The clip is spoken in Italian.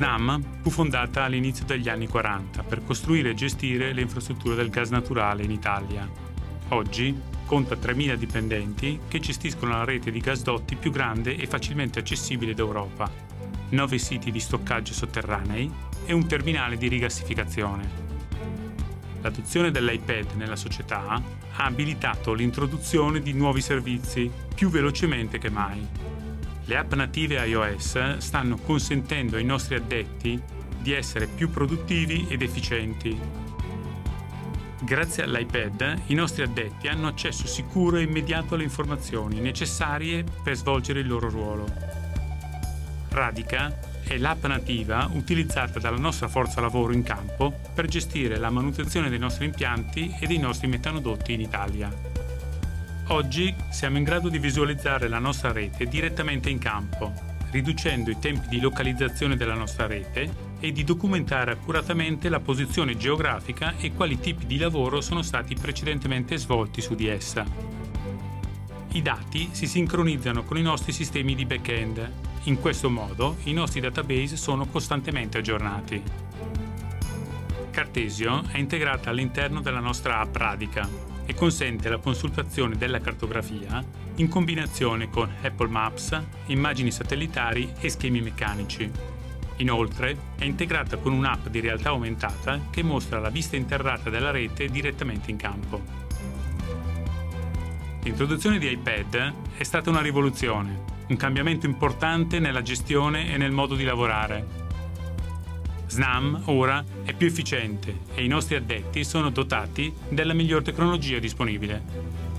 SNAM fu fondata all'inizio degli anni 40 per costruire e gestire le infrastrutture del gas naturale in Italia. Oggi conta 3.000 dipendenti che gestiscono la rete di gasdotti più grande e facilmente accessibile d'Europa, 9 siti di stoccaggio sotterranei e un terminale di rigassificazione. L'adozione dell'iPad nella società ha abilitato l'introduzione di nuovi servizi più velocemente che mai. Le app native iOS stanno consentendo ai nostri addetti di essere più produttivi ed efficienti. Grazie all'iPad i nostri addetti hanno accesso sicuro e immediato alle informazioni necessarie per svolgere il loro ruolo. Radica è l'app nativa utilizzata dalla nostra forza lavoro in campo per gestire la manutenzione dei nostri impianti e dei nostri metanodotti in Italia. Oggi siamo in grado di visualizzare la nostra rete direttamente in campo, riducendo i tempi di localizzazione della nostra rete e di documentare accuratamente la posizione geografica e quali tipi di lavoro sono stati precedentemente svolti su di essa. I dati si sincronizzano con i nostri sistemi di back-end in questo modo i nostri database sono costantemente aggiornati. Cartesio è integrata all'interno della nostra app Radica e consente la consultazione della cartografia in combinazione con Apple Maps, immagini satellitari e schemi meccanici. Inoltre è integrata con un'app di realtà aumentata che mostra la vista interrata della rete direttamente in campo. L'introduzione di iPad è stata una rivoluzione un cambiamento importante nella gestione e nel modo di lavorare. SNAM ora è più efficiente e i nostri addetti sono dotati della miglior tecnologia disponibile.